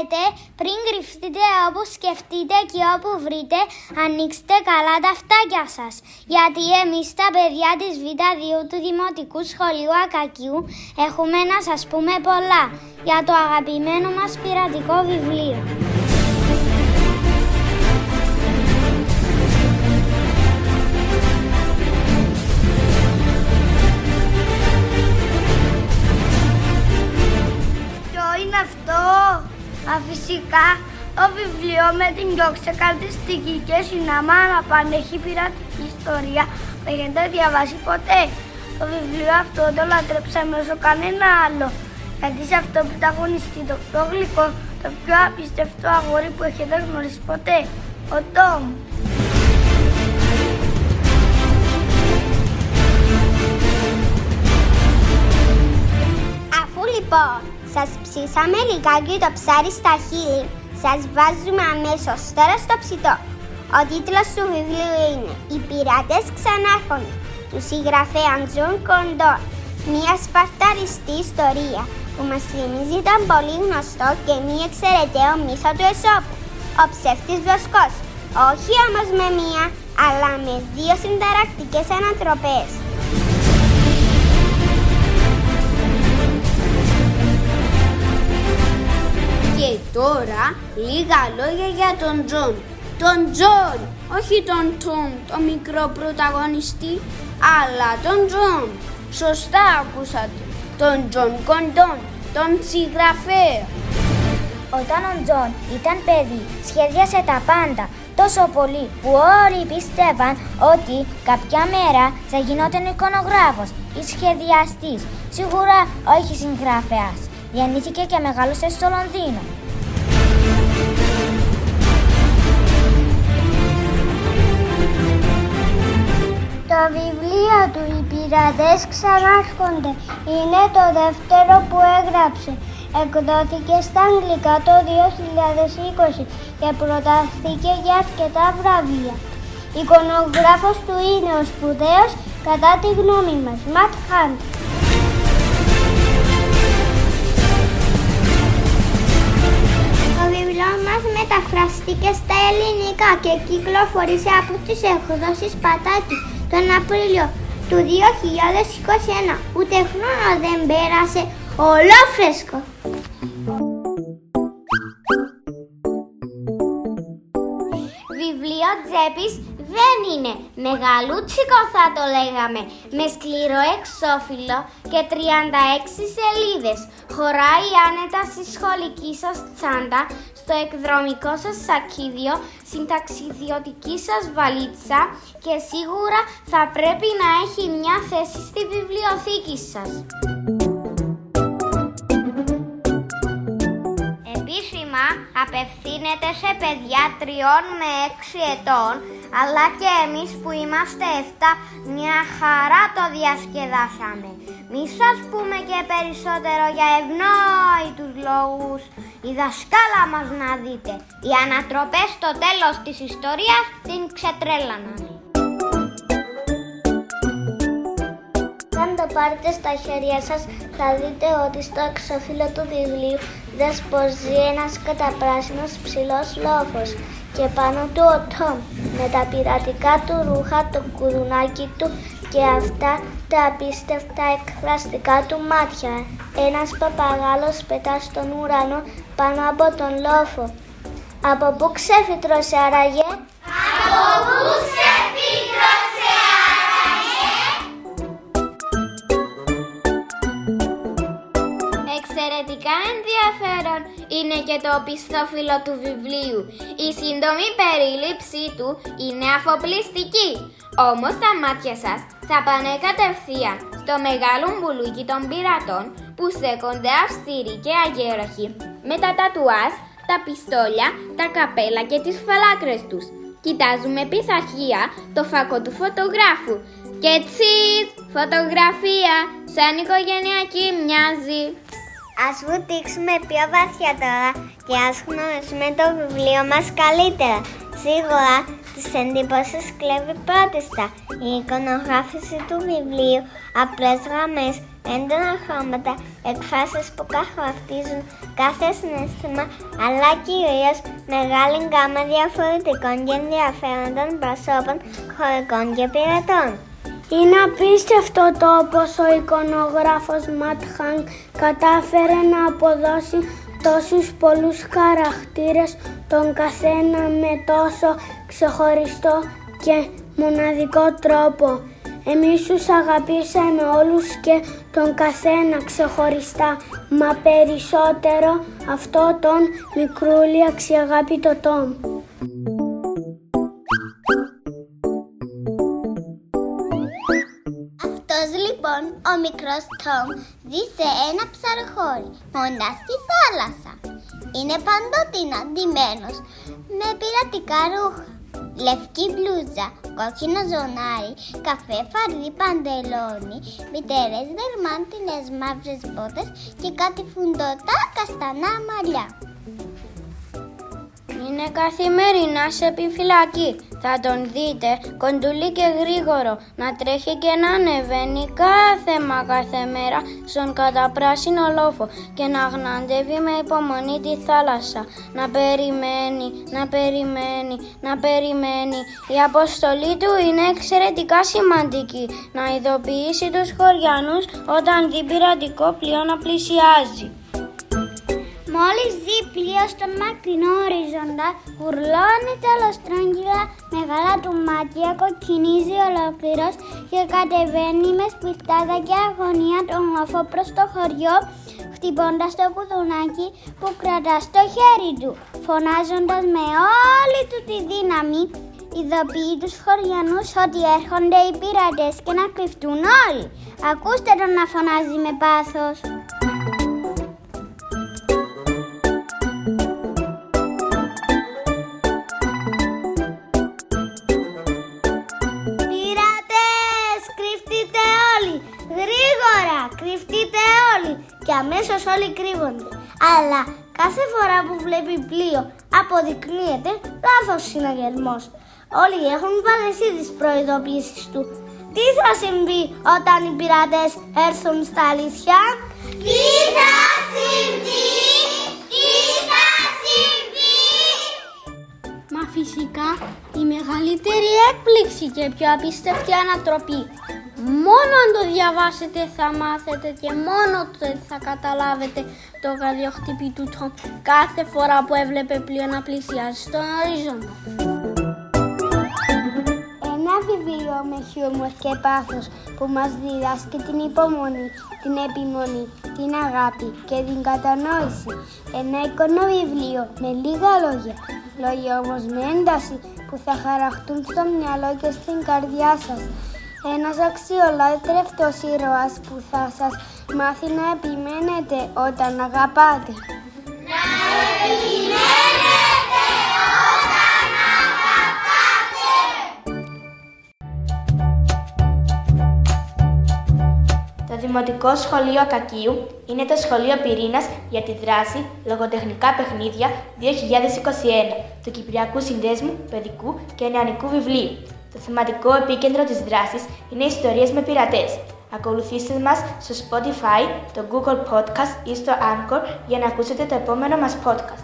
Αλλά για περιμένετε, πριν κρυφτείτε όπου σκεφτείτε και όπου βρείτε, ανοίξτε καλά τα φτάκια σας. Γιατί εμείς τα παιδιά της Β2 του Δημοτικού Σχολείου Ακακιού έχουμε να σας πούμε πολλά για το αγαπημένο μας πειρατικό βιβλίο. Φυσικά το βιβλίο με την πιο ξεκαρδιστική και συνάμα πανέχει πειρατική ιστορία που έχετε διαβάσει ποτέ. Το βιβλίο αυτό το λατρέψαμε όσο κανένα άλλο. Γιατί σε αυτό που τα γονιστεί το πιο γλυκό, το πιο απίστευτο αγόρι που έχετε γνωρίσει ποτέ. Ο Τόμ. Αφού λοιπόν σας ψήσαμε λιγάκι το ψάρι στα χείλη. Ας μπούμε αμέσως τώρα στο ψητό. Ο τίτλος του βιβλίου είναι «Οι πειρατές ξανάρχονται» του συγγραφέα Τζον Κόντον. Μια σπαρταριστή ιστορία που μας θυμίζει τον πολύ γνωστό και μη εξαιρετέο μύθο του Εσώπου. Ο ψεύτης βοσκός. Όχι όμως με μία, αλλά με δύο συνταρακτικές ανατροπές. Τώρα λίγα λόγια για τον Τζον. Τον Τζον, όχι τον Τομ, το μικρό πρωταγωνιστή, αλλά τον Τζον. Σωστά ακούσατε. Τον Τζον Κόντον, τον συγγραφέα. Όταν ο Τζον ήταν παιδί, σχεδίαζε τα πάντα τόσο πολύ που όλοι πίστευαν ότι κάποια μέρα θα γινόταν εικονογράφος ή σχεδιαστής. Σίγουρα όχι συγγραφέας. Γεννήθηκε και μεγάλωσε στο Λονδίνο. Πειρατές ξανάρχονται» είναι το δεύτερο που έγραψε. Εκδόθηκε στα αγγλικά το 2020 και προτάθηκε για αρκετά βραβεία. Εικονογράφος του είναι ο σπουδαίος κατά τη γνώμη μας, Ματ Χάντ. Το βιβλίο μας μεταφραστήκε στα ελληνικά και κυκλοφορήσε από τις εκδόσεις Πατάκη τον Απρίλιο του 2021. Ούτε χρόνο δεν πέρασε ολόφρεσκο. Βιβλίο τσέπης δεν είναι. Μεγαλούτσικο θα το λέγαμε. Με σκληρό εξώφυλλο και 36 σελίδες. Χωράει άνετα στη σχολική σας τσάντα, στο εκδρομικό σας σακίδιο, στην ταξιδιωτική σας βαλίτσα και σίγουρα θα πρέπει να έχει μια θέση στη βιβλιοθήκη σας. Απευθύνεται σε παιδιά τριών με έξι ετών, αλλά και εμείς που είμαστε 7 μια χαρά το διασκεδάσαμε. Μη σας πούμε και περισσότερο για ευνόητους λόγους. Η δασκάλα μας να δείτε. Οι ανατροπές στο τέλος της ιστορίας την ξετρέλαναν. Πάρετε στα χέρια σας θα δείτε ότι στο εξώφυλλο του βιβλίου δεσποζεί ένας καταπράσινος ψηλός λόφος και πάνω του ο Τόμ με τα πειρατικά του ρούχα, το κουδουνάκι του και αυτά τα απίστευτα εκφραστικά του μάτια. Ένας παπαγάλος πετά στον ουρανό πάνω από τον λόφο. Από πού ξεφυτρώσε άραγε; Εξαιρετικά ενδιαφέρον είναι και το πιστόφυλλο του βιβλίου. Η σύντομη περίληψή του είναι αφοπλιστική. Όμως τα μάτια σας θα πάνε κατευθείαν στο μεγάλο μπουλούκι των πειρατών που στέκονται αυστηροί και αγέροχοι με τα τατουάζ, τα πιστόλια, τα καπέλα και τις φαλάκρες τους. Κοιτάζουμε πειθαρχία το φακό του φωτογράφου. Και τσις, φωτογραφία, σαν οικογενειακή μοιάζει. Ας βουτήξουμε πιο βαθιά τώρα και ας γνωρίσουμε το βιβλίο μας καλύτερα. Σίγουρα τις εντυπώσεις κλέβει πρώτιστα. Η εικονογράφηση του βιβλίου, απλές γραμμές έντονα χρώματα, εκφράσεις που καθοαυτίζουν κάθε συναίσθημα, αλλά κυρίως μεγάλη γκάμα διαφορετικών και ενδιαφέροντων προσώπων, χωρικών και πειρατών. Είναι απίστευτο το πως ο εικονογράφος Ματ Χάνγκ κατάφερε να αποδώσει τόσους πολλούς χαρακτήρες τον καθένα με τόσο ξεχωριστό και μοναδικό τρόπο. Εμείς τους αγαπήσαμε όλους και τον καθένα ξεχωριστά, μα περισσότερο αυτό τον μικρούλι αξιαγάπητο Τόμ. Ο μικρός Τόμ ζει σε ένα ψαροχώρι, μόνα στη θάλασσα. Είναι παντότινα ντυμένος με πειρατικά ρούχα. Λευκή μπλούζα, κόκκινο ζωνάρι, καφέ φαρδί παντελόνι, μητερές δερμάντινες μαύρες μπότες και κάτι φουντωτά καστανά μαλλιά. Είναι καθημερινά σε επιφυλακή. Θα τον δείτε κοντουλή και γρήγορο να τρέχει και να ανεβαίνει κάθε μα κάθε μέρα στον καταπράσινο λόφο και να γναντεύει με υπομονή τη θάλασσα. Να περιμένει, να περιμένει, να περιμένει. Η αποστολή του είναι εξαιρετικά σημαντική. Να ειδοποιήσει τους χωριανούς όταν δει πειρατικό πλοίο να πλησιάζει. Μόλις δει πλοίο στον μακρινό ορίζοντα, γουρλώνει τελοστρόγγυλα, μεγάλα του μάτια κοκκινίζει ολόκληρος και κατεβαίνει με σπιρτάδα και αγωνία τον λόφο προς το χωριό, χτυπώντας το κουδουνάκι που κρατά στο χέρι του, φωνάζοντας με όλη του τη δύναμη, ειδοποιεί τους χωριανούς ότι έρχονται οι πειρατές και να κρυφτούν όλοι. Ακούστε τον να φωνάζει με πάθος. Και αμέσως όλοι κρύβονται. Αλλά κάθε φορά που βλέπει πλοίο αποδεικνύεται λάθος συναγερμός. Όλοι έχουν βαρεθεί τις προειδοποιήσεις του. Τι θα συμβεί όταν οι πειρατές έρθουν στα αλήθεια; Τι θα συμβεί; Τι θα συμβεί; Μα φυσικά η μεγαλύτερη έκπληξη και πιο απίστευτη ανατροπή. Μόνο αν το διαβάσετε θα μάθετε και μόνο τότε θα καταλάβετε το γαδιοχτυπή του Τόμ κάθε φορά που έβλεπε πλοίο να πλησιάζει στον ορίζοντα. Ένα βιβλίο με χιούμορ και πάθος που μας διδάσκει την υπομονή, την επιμονή, την αγάπη και την κατανόηση. Ένα εικονό βιβλίο με λίγα λόγια, λόγια όμως με ένταση που θα χαραχτούν στο μυαλό και στην καρδιά σας. Ένας αξιολάτρευτος ήρωας που θα σας μάθει να επιμένετε όταν αγαπάτε. Το Δημοτικό Σχολείο Ακακίου είναι το σχολείο πυρήνας για τη δράση λογοτεχνικά παιχνίδια 2021 του Κυπριακού Συνδέσμου Παιδικού και Νεανικού Βιβλίου. Το θεματικό επίκεντρο της δράσης είναι ιστορίες με πειρατές. Ακολουθήστε μας στο Spotify, το Google Podcast ή στο Anchor για να ακούσετε το επόμενο μας podcast.